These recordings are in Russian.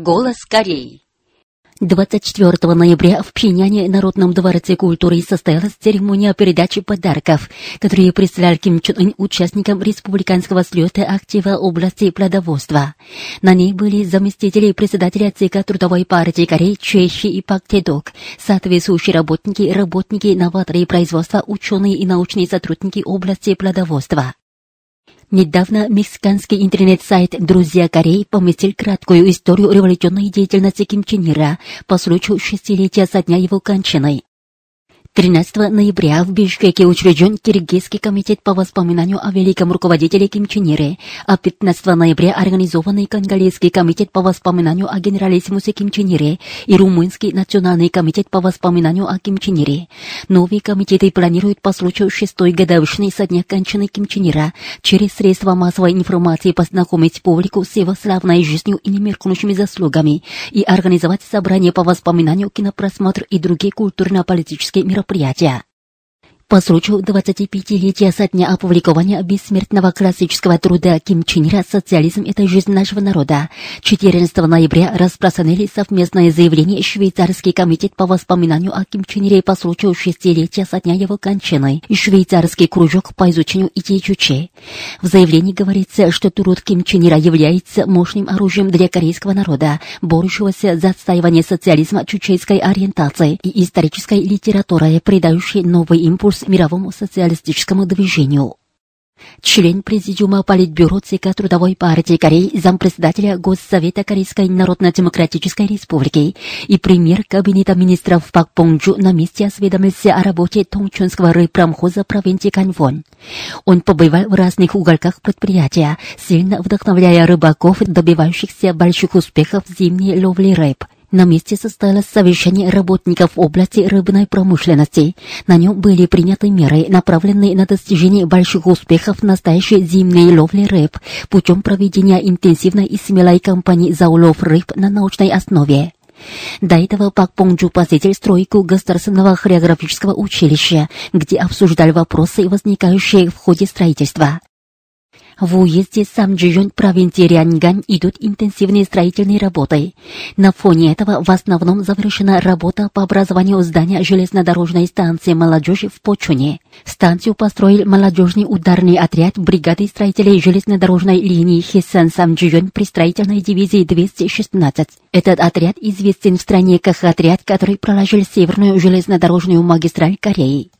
Голос Кореи. 24 ноября в Пхеньяне Народном дворце культуры состоялась церемония передачи подарков, которые прислал Ким Чун Ын участникам республиканского слета актива области плодоводства. На ней были заместители председателя ЦК Трудовой партии Кореи Чуэши и Пак Тедок, соответствующие работники, работники, новаторы производства, ученые и научные сотрудники области плодоводства. Недавно мексиканский интернет-сайт «Друзья Кореи» поместил краткую историю революционной деятельности Ким Чен Ира по случаю шестилетия со дня его кончины. 13 ноября в Бишкеке учрежден Киргизский комитет по воспоминанию о великом руководителе Ким Чен Ире, а 15 ноября организованный Конголезский комитет по воспоминанию о генералиссимусе Ким Чен Ире и Румынский национальный комитет по воспоминанию о Ким Чен Ире. Новые комитеты планируют по случаю шестой годовщины со дня кончины Ким Чен Ира через средства массовой информации познакомить публику с его славной жизнью и немеркнущими заслугами и организовать собрание по воспоминанию, кинопросмотр и другие культурно-политические мероприятия мероприятия. По случаю 25-летия со дня опубликования бессмертного классического труда Ким Чен Ира «Социализм – это жизнь нашего народа» 14 ноября распространили совместное заявление Швейцарский комитет по воспоминанию о Ким Чен Ире по случаю шестилетия со дня его кончины и Швейцарский кружок по изучению идей Чуче. В заявлении говорится, что труд Ким Чен Ира является мощным оружием для корейского народа, борющегося за отстаивание социализма чучейской ориентации и исторической литературой, придающей новый импульс мировому социалистическому движению. Член Президиума Политбюро ЦК Трудовой партии Кореи, зампредседателя Госсовета Корейской Народно-Демократической Республики и премьер Кабинета министров Пак Понджу на месте осведомился о работе Тongчунского рыбпромхоза провинции Каньвон. Он побывал в разных уголках предприятия, сильно вдохновляя рыбаков, добивающихся больших успехов в зимней ловле рыб. На месте состоялось совещание работников области рыбной промышленности. На нем были приняты меры, направленные на достижение больших успехов в настоящей зимней ловли рыб путем проведения интенсивной и смелой кампании за улов рыб на научной основе. До этого Пак Понджу посетил стройку Государственного хореографического училища, где обсуждали вопросы, возникающие в ходе строительства. В уезде Самджиюнь провинции Ряньгань идут интенсивные строительные работы. На фоне этого в основном завершена работа по образованию здания железнодорожной станции молодежи в Почуне. Станцию построил молодежный ударный отряд бригады строителей железнодорожной линии Хисан Самджиюнь при строительной дивизии 216. Этот отряд известен в стране как отряд, который проложил северную железнодорожную магистраль Кореи.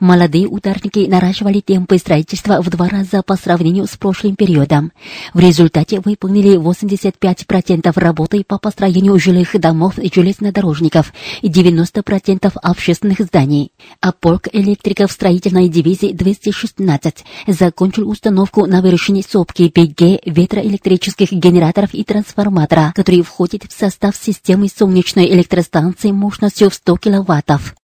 Молодые ударники наращивали темпы строительства в два раза по сравнению с прошлым периодом. В результате выполнили 85% работы по построению жилых домов и железнодорожников и 90% общественных зданий. А полк электриков строительной дивизии 216 закончил установку на вершине сопки 5G ветроэлектрических генераторов и трансформатора, который входит в состав системы солнечной электростанции мощностью в 100 киловаттов.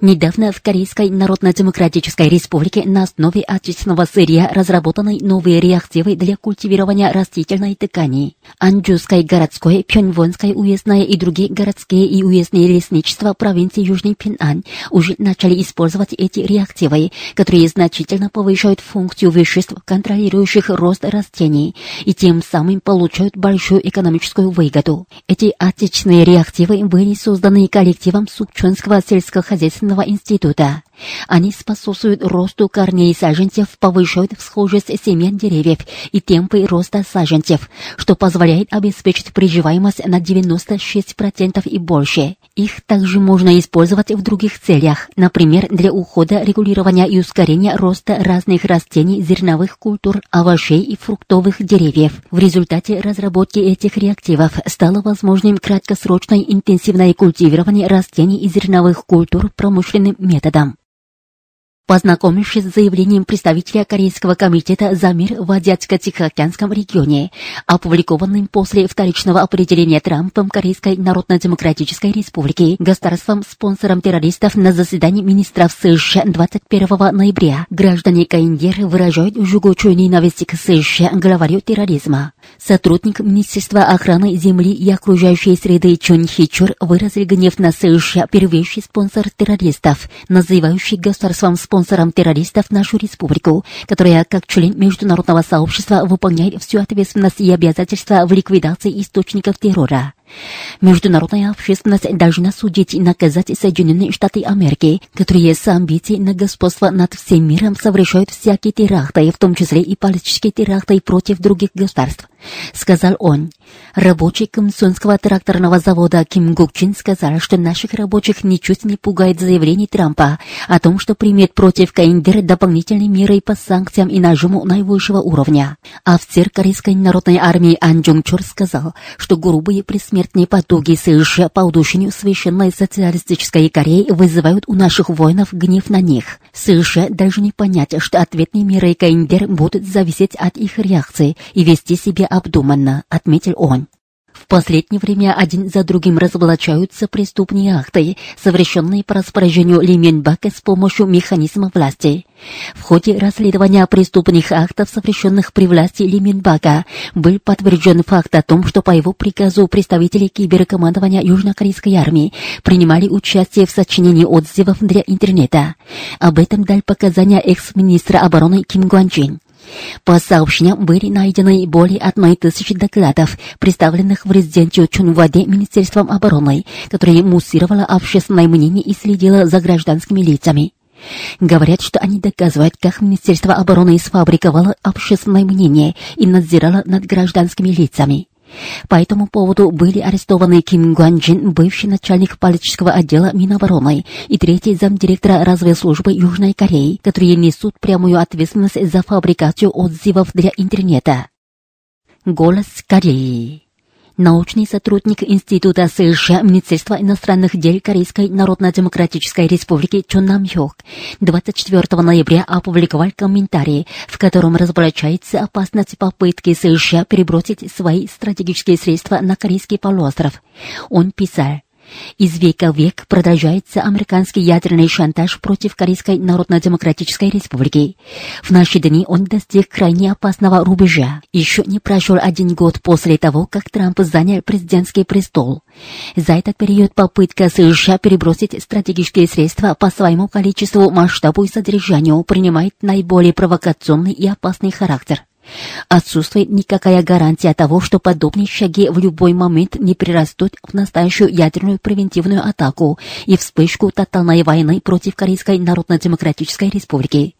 Недавно в Корейской Народно-Демократической Республике на основе отечественного сырья разработаны новые реактивы для культивирования растительной ткани. Анджуское городское, Пхенвонское уездное и другие городские и уездные лесничества провинции Южный Пинань уже начали использовать эти реактивы, которые значительно повышают функцию веществ, контролирующих рост растений, и тем самым получают большую экономическую выгоду. Эти отечественные реактивы были созданы коллективом Сукчонского スノワ・インスティテュー Они способствуют росту корней саженцев, повышают всхожесть семян деревьев и темпы роста саженцев, что позволяет обеспечить приживаемость на 96% и больше. Их также можно использовать в других целях, например, для ухода, регулирования и ускорения роста разных растений, зерновых культур, овощей и фруктовых деревьев. В результате разработки этих реактивов стало возможным краткосрочное интенсивное культивирование растений и зерновых культур промышленным методом. Познакомившись с заявлением представителя Корейского комитета за мир в Азиатско-Тихоокеанском регионе, опубликованным после вторичного определения Трампом Корейской Народно-Демократической Республики государством-спонсором террористов на заседании министров США 21 ноября, граждане КНДР выражают жгучую ненависть к США главарю терроризма. Сотрудник Министерства охраны земли и окружающей среды Чон Хичур выразил гнев на США, первейший спонсор террористов, называющий государством спонсором террористов нашу республику, которая как член международного сообщества выполняет всю ответственность и обязательства в ликвидации источников террора. Международная общественность должна судить и наказать Соединенные Штаты Америки, которые с амбицией на господство над всем миром совершают всякие теракты, в том числе и политические теракты против других государств. Сказал он. Рабочий Комсонского тракторного завода Ким Гукчин сказал, что наших рабочих ничуть не пугает заявление Трампа о том, что примет против КНДР дополнительные меры по санкциям и нажиму наивысшего уровня. Офицер Корейской народной армии Ан Джун Чор сказал, что грубые пресмертные потуги США по удушению священной социалистической Кореи вызывают у наших воинов гнев на них. США должны понять, что ответные меры КНДР будут зависеть от их реакции и вести себя обдуманно, отметил он. В последнее время один за другим разоблачаются преступные акты, совершенные по распоряжению Ли Мюнбака с помощью механизма власти. В ходе расследования преступных актов, совершенных при власти Ли Мюнбака, был подтвержден факт о том, что по его приказу представители киберкомандования Южнокорейской армии принимали участие в сочинении отзывов для интернета. Об этом дал показания экс-министра обороны Ким Гуанчин. По сообщениям были найдены более одной тысячи докладов, представленных в резиденцию Чунваде Министерством обороны, которое муссировало общественное мнение и следило за гражданскими лицами. Говорят, что они доказывают, как Министерство обороны сфабриковало общественное мнение и надзирало над гражданскими лицами. По этому поводу были арестованы Ким Гуанджин, бывший начальник политического отдела Минобороны, и третий замдиректора разведслужбы Южной Кореи, которые несут прямую ответственность за фабрикацию отзывов для интернета. Голос Кореи научный сотрудник Института США Министерства иностранных дел Корейской Народно-Демократической Республики Чон Нам Хёк 24 ноября опубликовал комментарий, в котором разоблачается опасность попытки США перебросить свои стратегические средства на Корейский полуостров. Он писал, из века в век продолжается американский ядерный шантаж против Корейской Народно-Демократической Республики. В наши дни он достиг крайне опасного рубежа. Еще не прошел один год после того, как Трамп занял президентский престол. За этот период попытка США перебросить стратегические средства по своему количеству, масштабу и содержанию принимает наиболее провокационный и опасный характер. Отсутствует никакая гарантия того, что подобные шаги в любой момент не прирастут в настоящую ядерную превентивную атаку и вспышку тотальной войны против Корейской Народно-Демократической Республики.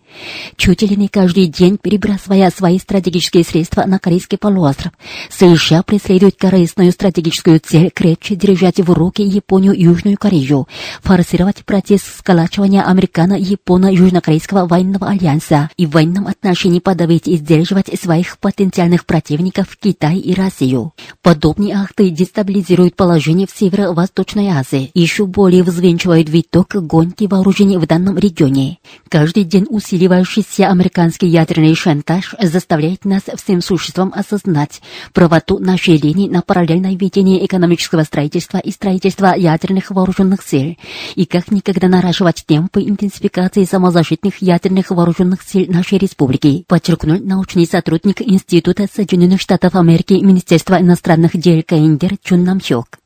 Чуть ли не каждый день перебрасывая свои стратегические средства на Корейский полуостров, США преследуют корыстную стратегическую цель крепче держать в руки Японию и Южную Корею, форсировать процесс сколачивания американо-японо-южнокорейского военного альянса и в военном отношении подавить и сдерживать своих потенциальных противников Китай и Россию. Подобные акты дестабилизируют положение в Северо-Восточной Азии еще более взвинчивают виток гонки вооружений в данном регионе. Каждый день усиливается усиливающийся американский ядерный шантаж заставляет нас всем существом осознать правоту нашей линии на параллельное ведение экономического строительства и строительства ядерных вооруженных сил и как никогда наращивать темпы интенсификации самозащитных ядерных вооруженных сил нашей республики, подчеркнул научный сотрудник Института Соединенных Штатов Америки Министерства иностранных дел КНДР Чун Намхёк.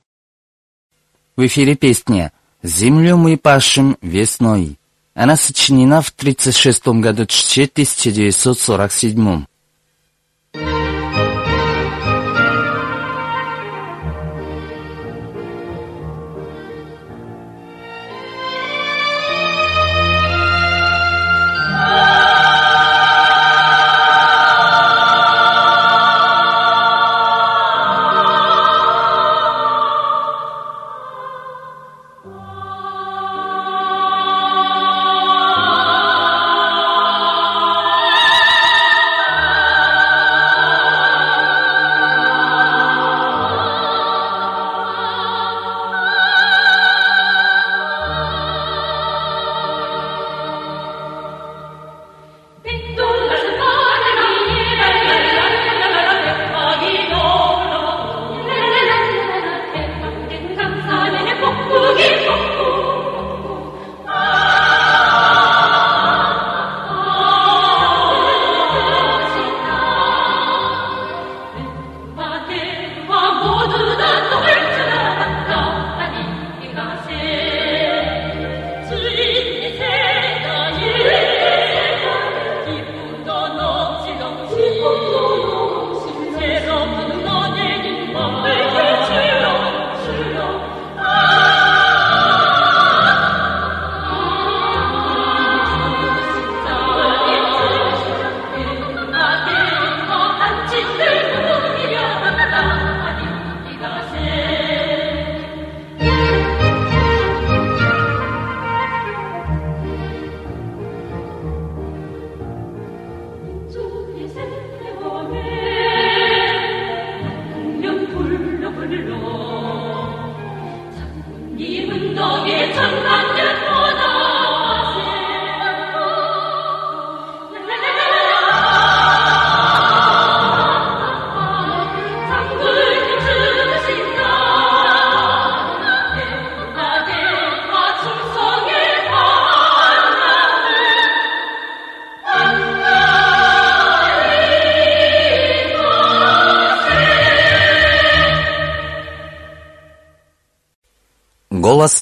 В эфире песня «Землю мы пашем весной». Она сочинена в 1936 году, 1947.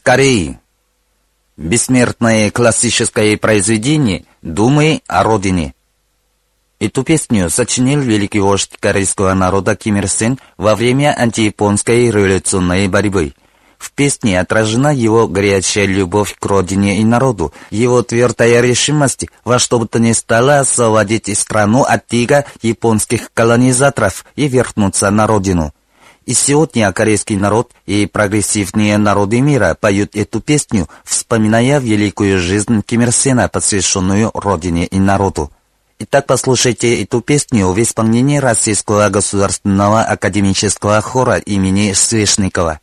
Голос Кореи. Бессмертное классическое произведение «Думай о родине». Эту песню сочинил великий вождь корейского народа Ким Ир Сен во время антияпонской революционной борьбы. В песне отражена его горячая любовь к родине и народу, его твердая решимость во что бы то ни стало освободить страну от тига японских колонизаторов и вернуться на родину. И сегодня корейский народ и прогрессивные народы мира поют эту песню, вспоминая великую жизнь Ким Ир Сена, посвященную родине и народу. Итак, послушайте эту песню в исполнении Российского государственного академического хора имени Свешникова.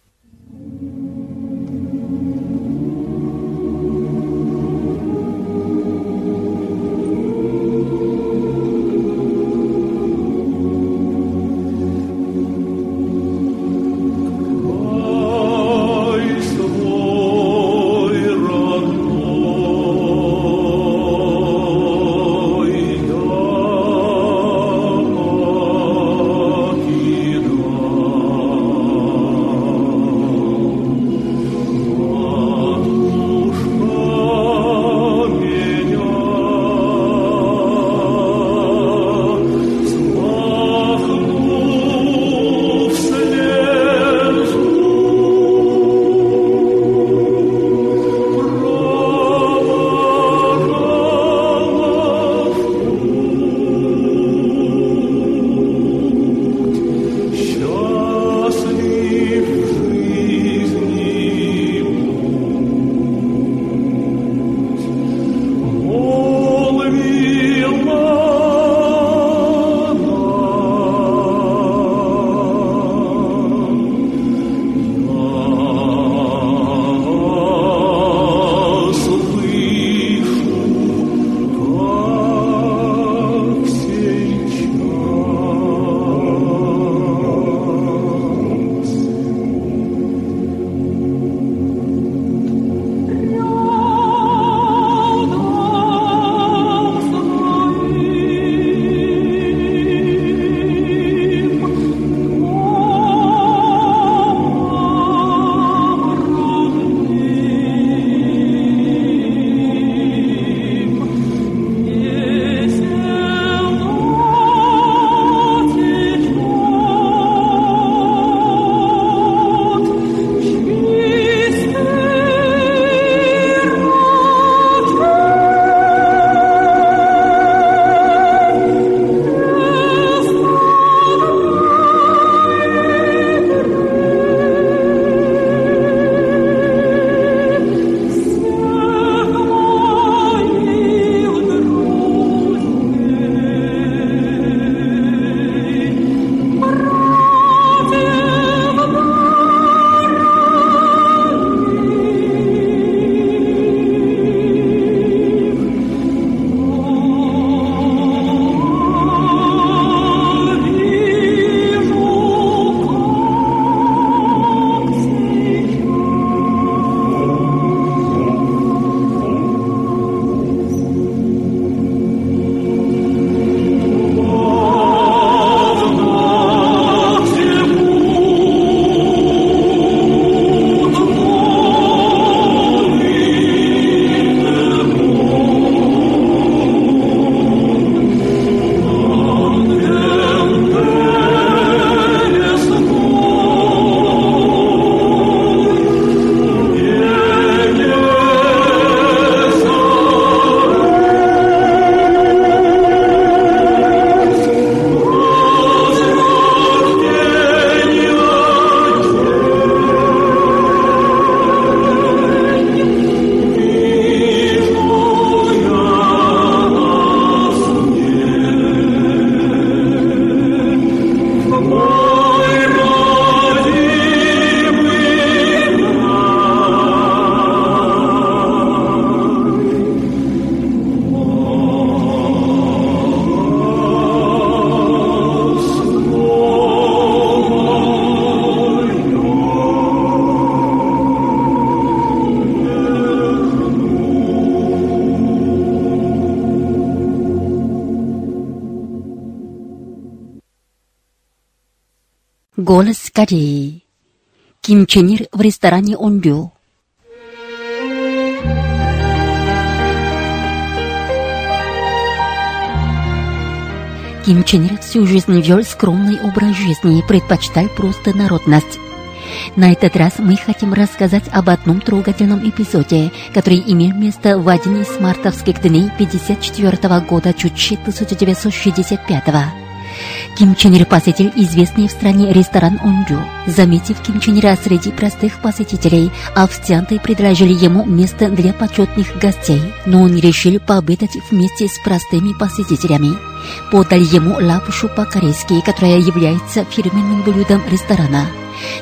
Скорей! Ким Чен Ир в ресторане Ондю. Ким Чен Ир всю жизнь вел скромный образ жизни и предпочитал просто народность. На этот раз мы хотим рассказать об одном трогательном эпизоде, который имел место в один из мартовских дней 54 года, чуть 1965 -го. Ким Чен Ир посетил известный в стране ресторан Онджу. Заметив Ким Чен Ира среди простых посетителей, официанты предложили ему место для почетных гостей, но он решил пообедать вместе с простыми посетителями. Подали ему лапшу по-корейски, которая является фирменным блюдом ресторана.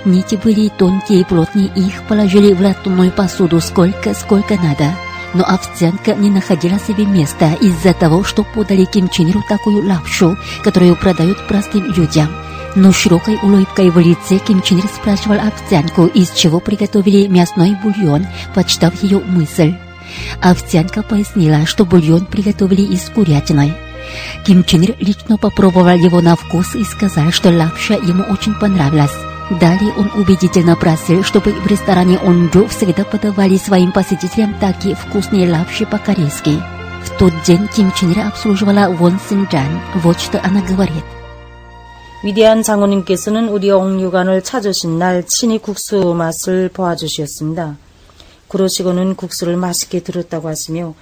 Нити были тонкие и плотные, их положили в латунную посуду сколько, сколько надо. Но официантка не находила себе места из-за того, что подали Ким Чен Иру такую лапшу, которую продают простым людям. Но широкой улыбкой в лице Ким Чен Ир спрашивал официантку, из чего приготовили мясной бульон, почитав ее мысль. Официантка пояснила, что бульон приготовили из курятины. Ким Чен Ир лично попробовал его на вкус и сказал, что лапша ему очень понравилась. Далее он убедительно просил, чтобы в ресторане Онджу всегда подавали своим посетителям такие вкусные лапши по-корейски. В тот день Ким Чен Ир обслуживала Вон Син Джан. Вот что она говорит. 위대한 장모님께서는 우리 옥류관을 찾으신 날 친히 국수 맛을 보아주셨습니다. 그러시고는 국수를 맛있게 들었다고 하시며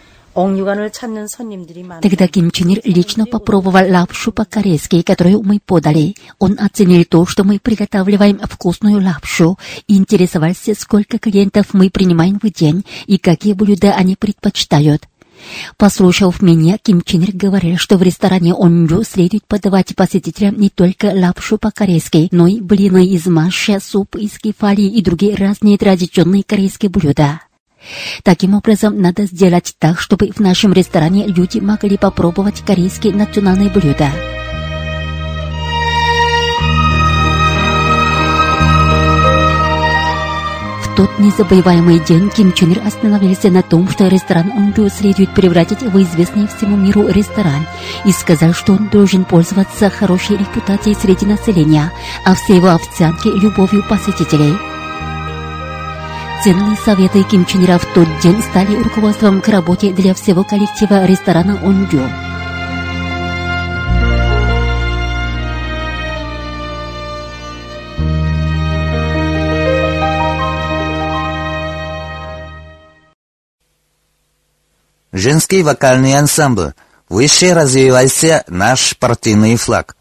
Тогда Ким Чен Ир лично попробовал лапшу по-корейски, которую мы подали. Он оценил то, что мы приготавливаем вкусную лапшу, и интересовался, сколько клиентов мы принимаем в день и какие блюда они предпочитают. Послушав меня, Ким Чен Ир говорил, что в ресторане Онджу следует подавать посетителям не только лапшу по-корейски, но и блины из маши, суп из кефали и другие разные традиционные корейские блюда. Таким образом, надо сделать так, чтобы в нашем ресторане люди могли попробовать корейские национальные блюда. В тот незабываемый день Ким Чен Ир остановился на том, что ресторан Онджу следует превратить в известный всему миру ресторан, и сказал, что он должен пользоваться хорошей репутацией среди населения, а все его официантки – любовью посетителей. Ценные советы Ким Чен Ира в тот день стали руководством к работе для всего коллектива ресторана Онджу. Женский вокальный ансамбль. Выше развивался наш партийный флаг.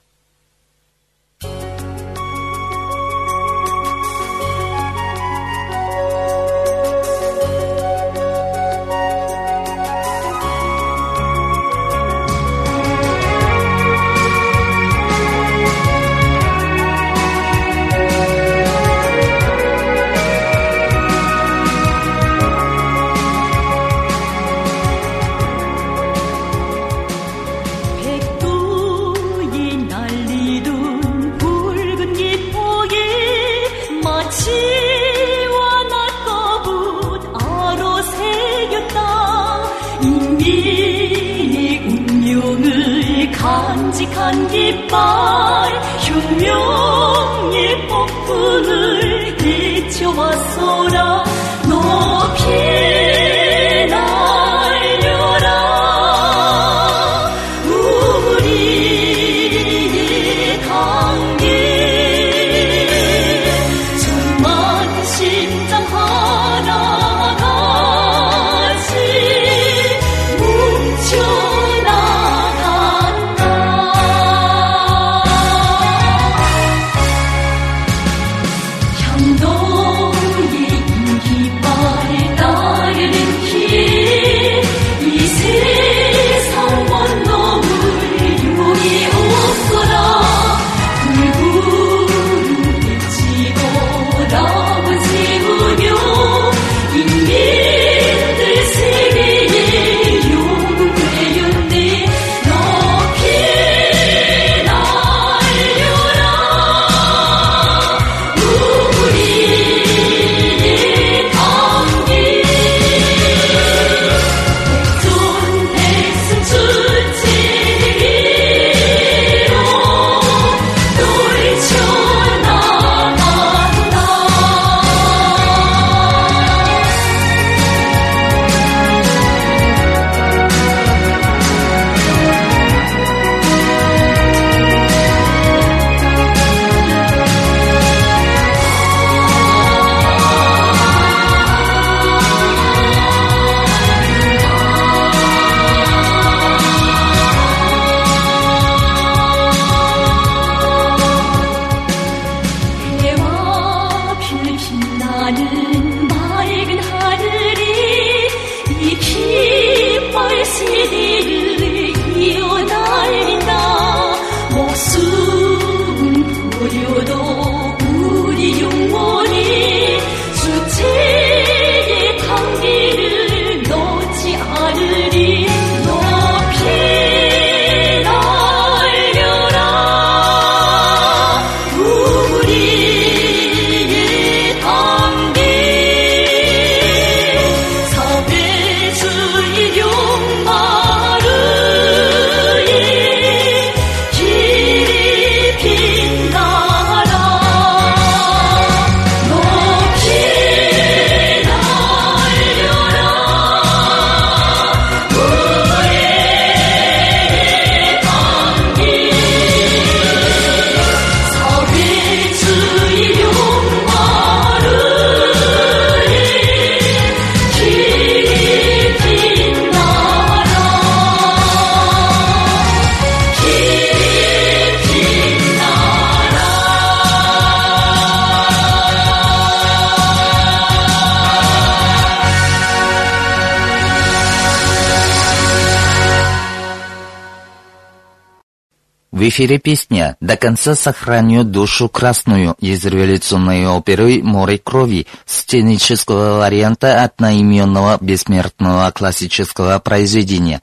В эфире песня «До конца сохраню душу красную» из революционной оперы «Море крови» сценического варианта одноименного бессмертного классического произведения.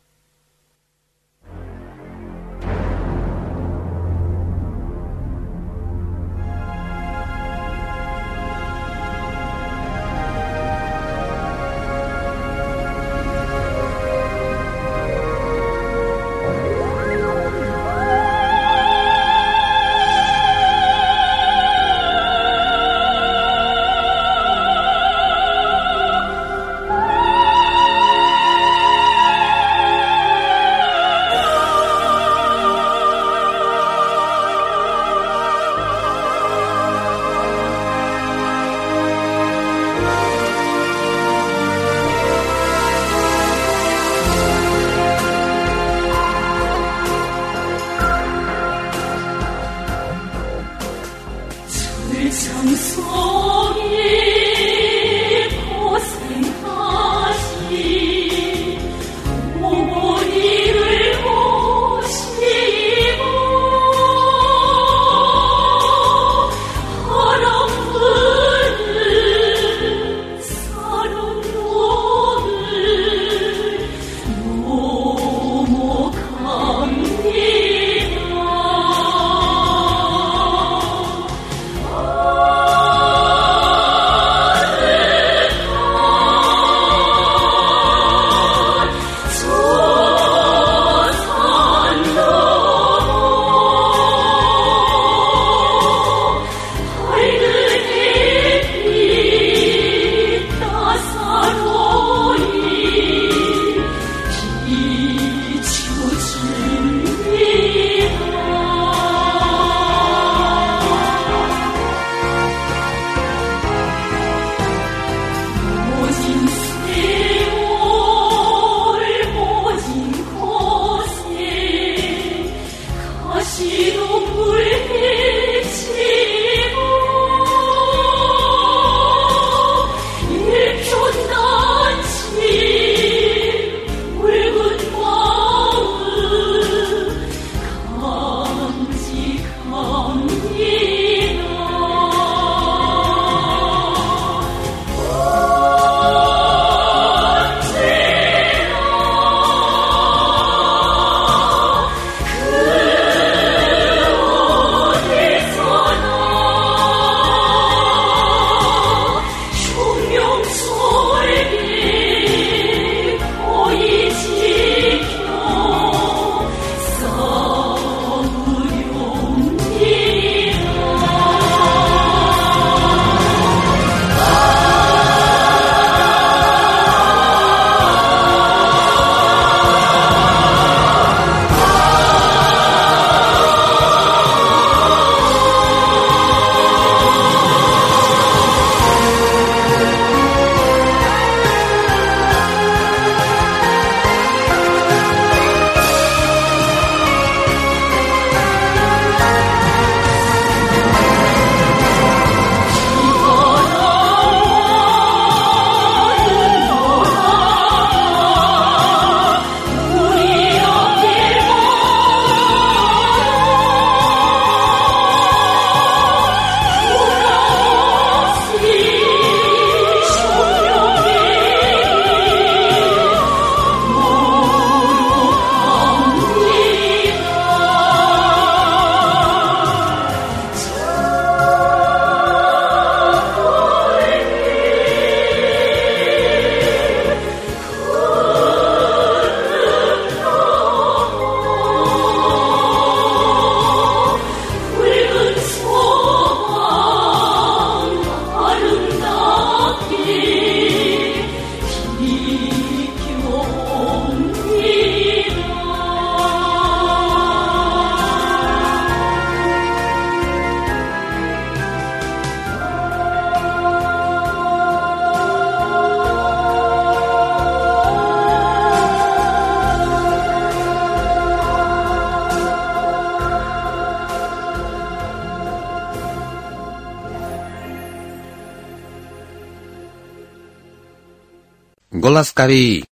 Голос Кореи.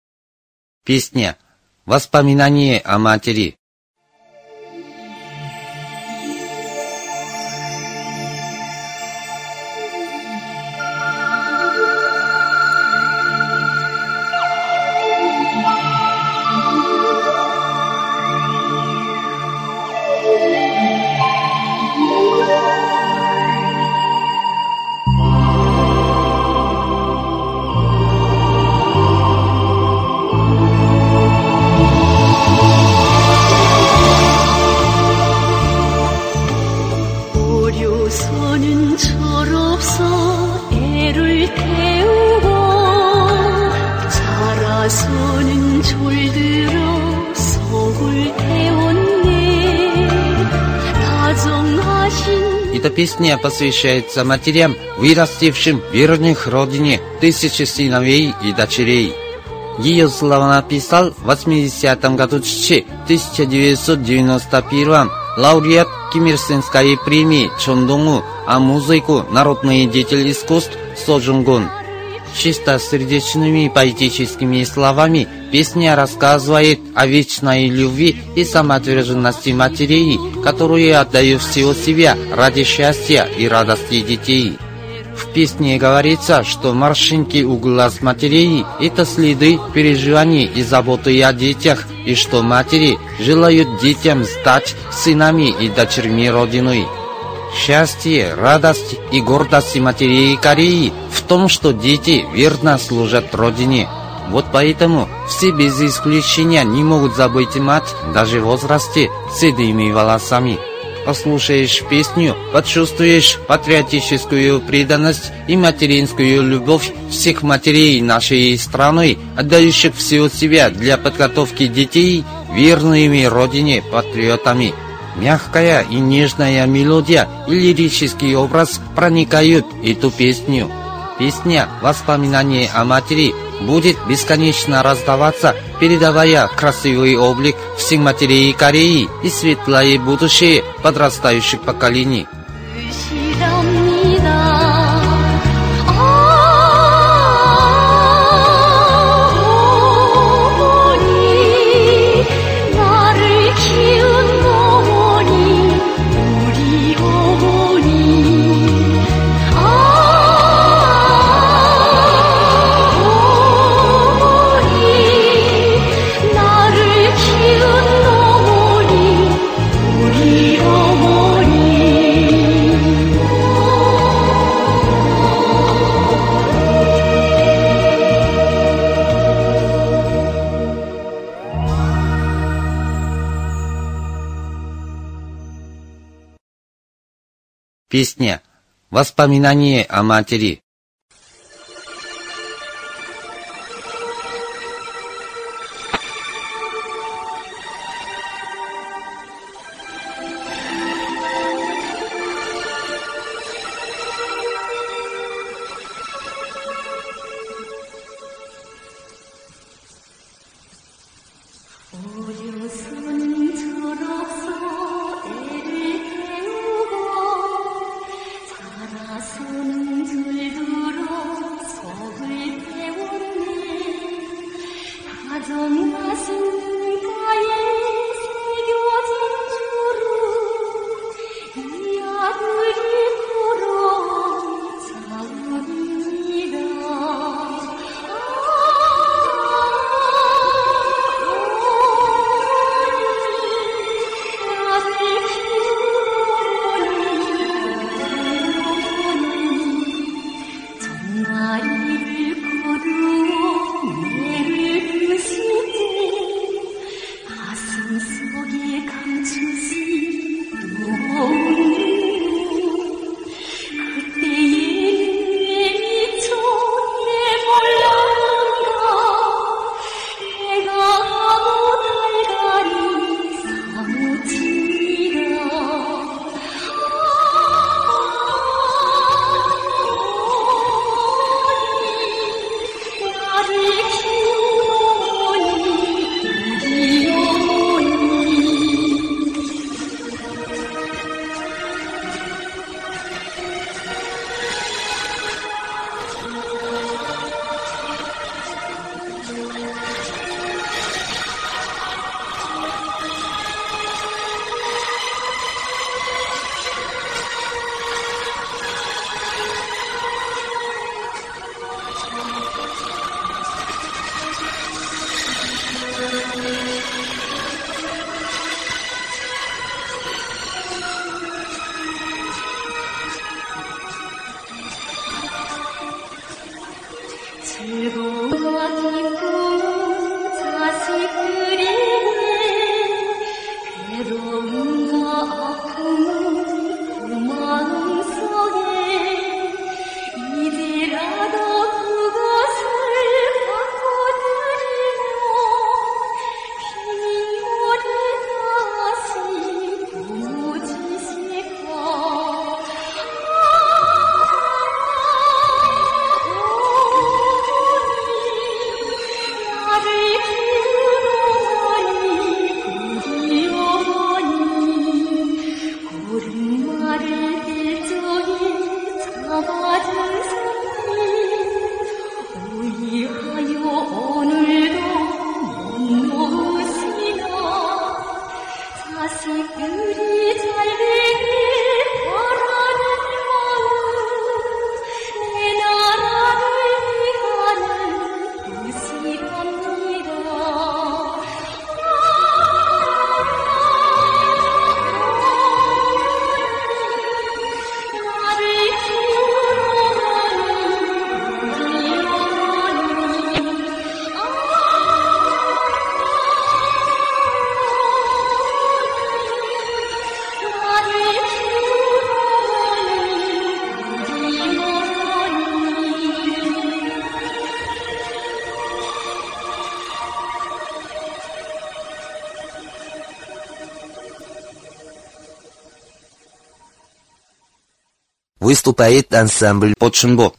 Песня «Воспоминание о матери». Песня посвящается матерям, вырастившим верных родине тысячи сыновей и дочерей. Ее слова написал в 80 году 1991 лауреат Кимирсенской премии Чондонгу, а музыку народный деятель искусств Со Джунгун. Чистосердечными поэтическими словами песня рассказывает о вечной любви и самоотверженности матерей, которые отдают всего себя ради счастья и радости детей. В песне говорится, что морщинки у глаз матерей – это следы переживаний и заботы о детях, и что матери желают детям стать сынами и дочерьми Родиной. Счастье, радость и гордость матерей Кореи в том, что дети верно служат Родине. Вот поэтому все без исключения не могут забыть мать даже в возрасте с седыми волосами. Послушаешь песню, почувствуешь патриотическую преданность и материнскую любовь всех матерей нашей страны, отдающих всего себя для подготовки детей верными Родине патриотами. Мягкая и нежная мелодия и лирический образ проникают эту песню. Песня «Воспоминание о матери» будет бесконечно раздаваться, передавая красивый облик всех матерей Кореи и светлое будущее подрастающих поколений. Песня «Воспоминание о матери». Выступает ансамбль «Подшинбо».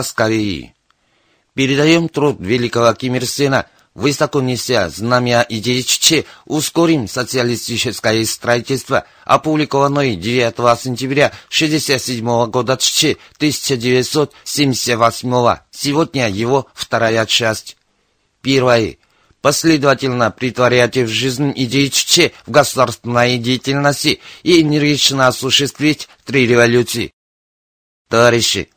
Голос Кореи. Передаем труд великого Ким Ир Сена, высоко неся знамя идеи Чече, ускорим социалистическое строительство, опубликованной 9 сентября 1967 года Чече 1978. Сегодня его вторая часть. Первое. Последовательно притворять в жизнь идеи Чече в государственной деятельности и энергично осуществить три революции. Товарищи,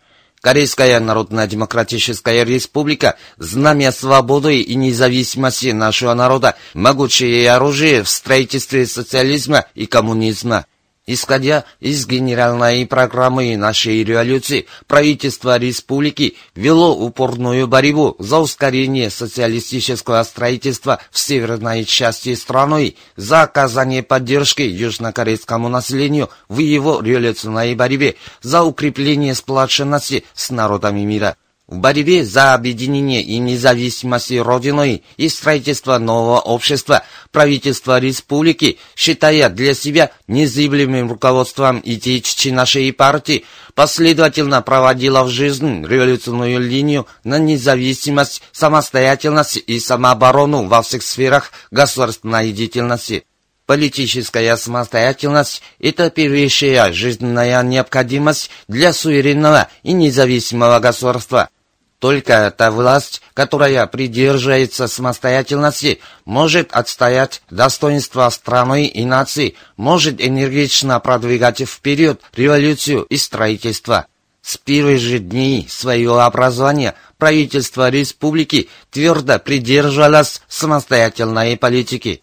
Корейская Народно-Демократическая Республика – знамя свободы и независимости нашего народа, могучее оружие в строительстве социализма и коммунизма. Исходя из генеральной программы нашей революции, правительство республики вело упорную борьбу за ускорение социалистического строительства в северной части страны, за оказание поддержки южнокорейскому населению в его революционной борьбе, за укрепление сплоченности с народами мира. В борьбе за объединение и независимость Родиной и строительство нового общества правительство республики, считая для себя незыблемым руководством идеи нашей партии, последовательно проводила в жизнь революционную линию на независимость, самостоятельность и самооборону во всех сферах государственной деятельности. Политическая самостоятельность – это первейшая жизненная необходимость для суверенного и независимого государства. Только та власть, которая придерживается самостоятельности, может отстоять достоинство страны и нации, может энергично продвигать вперед революцию и строительство. С первых же дней своего образования правительство республики твердо придерживалось самостоятельной политики.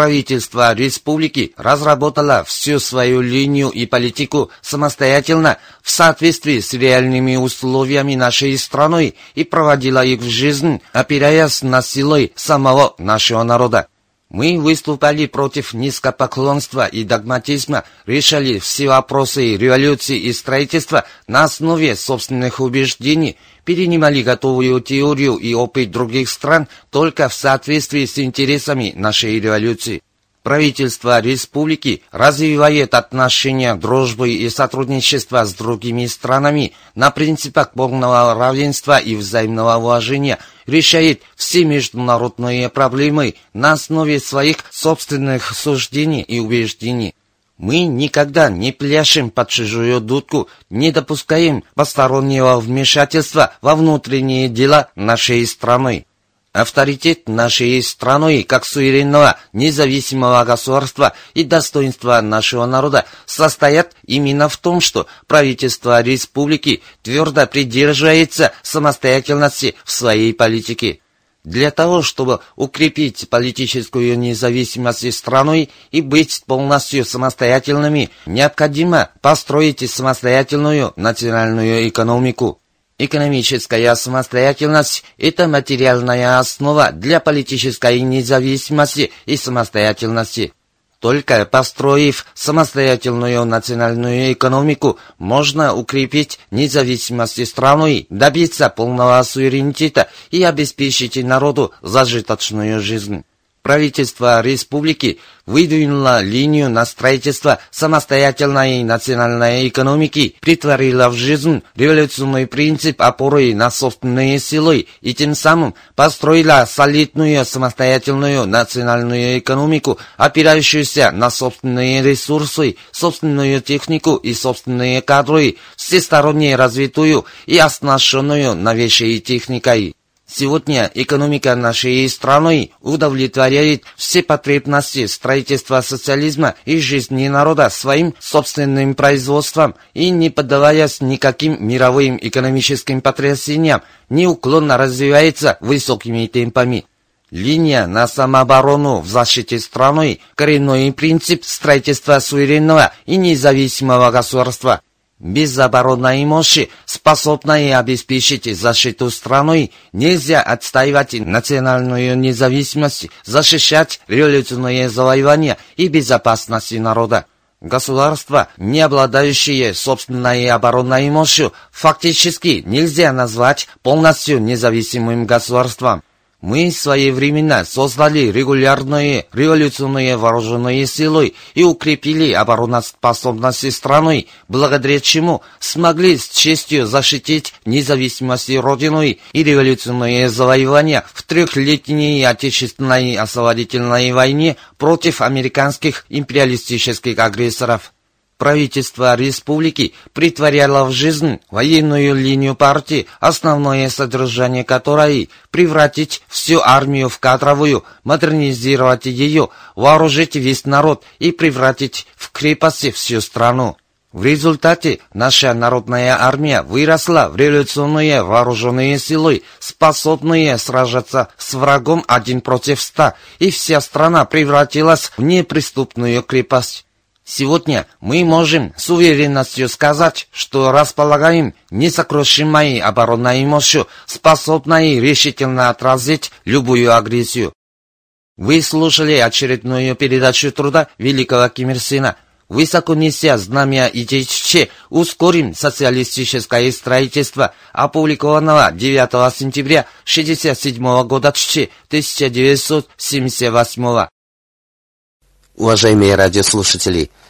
Правительство республики разработало всю свою линию и политику самостоятельно в соответствии с реальными условиями нашей страны и проводило их в жизнь, опираясь на силы самого нашего народа. Мы выступали против низкопоклонства и догматизма, решали все вопросы революции и строительства на основе собственных убеждений, перенимали готовую теорию и опыт других стран только в соответствии с интересами нашей революции. Правительство республики развивает отношения дружбы и сотрудничества с другими странами на принципах полного равенства и взаимного уважения, решает все международные проблемы на основе своих собственных суждений и убеждений. Мы никогда не пляшем под чужую дудку, не допускаем постороннего вмешательства во внутренние дела нашей страны. Авторитет нашей страны как суверенного независимого государства и достоинство нашего народа состоят именно в том, что правительство республики твердо придерживается самостоятельности в своей политике. Для того, чтобы укрепить политическую независимость страны и быть полностью самостоятельными, необходимо построить самостоятельную национальную экономику. Экономическая самостоятельность – это материальная основа для политической независимости и самостоятельности. Только построив самостоятельную национальную экономику, можно укрепить независимость страны, добиться полного суверенитета и обеспечить народу зажиточную жизнь правительство республики выдвинуло линию на строительство самостоятельной национальной экономики, притворило в жизнь революционный принцип опоры на собственные силы и тем самым построила солидную самостоятельную национальную экономику, опирающуюся на собственные ресурсы, собственную технику и собственные кадры, всесторонне развитую и оснащенную новейшей техникой. Сегодня экономика нашей страны удовлетворяет все потребности строительства социализма и жизни народа своим собственным производством и не поддаваясь никаким мировым экономическим потрясениям, неуклонно развивается высокими темпами. Линия на самооборону в защите страны – коренной принцип строительства суверенного и независимого государства – без оборонной мощи, способной обеспечить защиту страны, нельзя отстаивать национальную независимость, защищать революционные завоевания и безопасность народа. Государство, не обладающее собственной оборонной мощью, фактически нельзя назвать полностью независимым государством. Мы своевременно создали регулярные революционные вооруженные силы и укрепили обороноспособность страны, благодаря чему смогли с честью защитить независимость Родины и революционные завоевания в трехлетней Отечественной освободительной войне против американских империалистических агрессоров правительство республики притворяло в жизнь военную линию партии, основное содержание которой – превратить всю армию в кадровую, модернизировать ее, вооружить весь народ и превратить в крепости всю страну. В результате наша народная армия выросла в революционные вооруженные силы, способные сражаться с врагом один против ста, и вся страна превратилась в неприступную крепость. Сегодня мы можем с уверенностью сказать, что располагаем несокрушимой оборонной мощью, способной решительно отразить любую агрессию. Вы слушали очередную передачу труда великого Ким Ир Сена. Высоко неся знамя Че, ускорим социалистическое строительство, опубликованного 9 сентября 1967 года Че 1978. Уважаемые радиослушатели,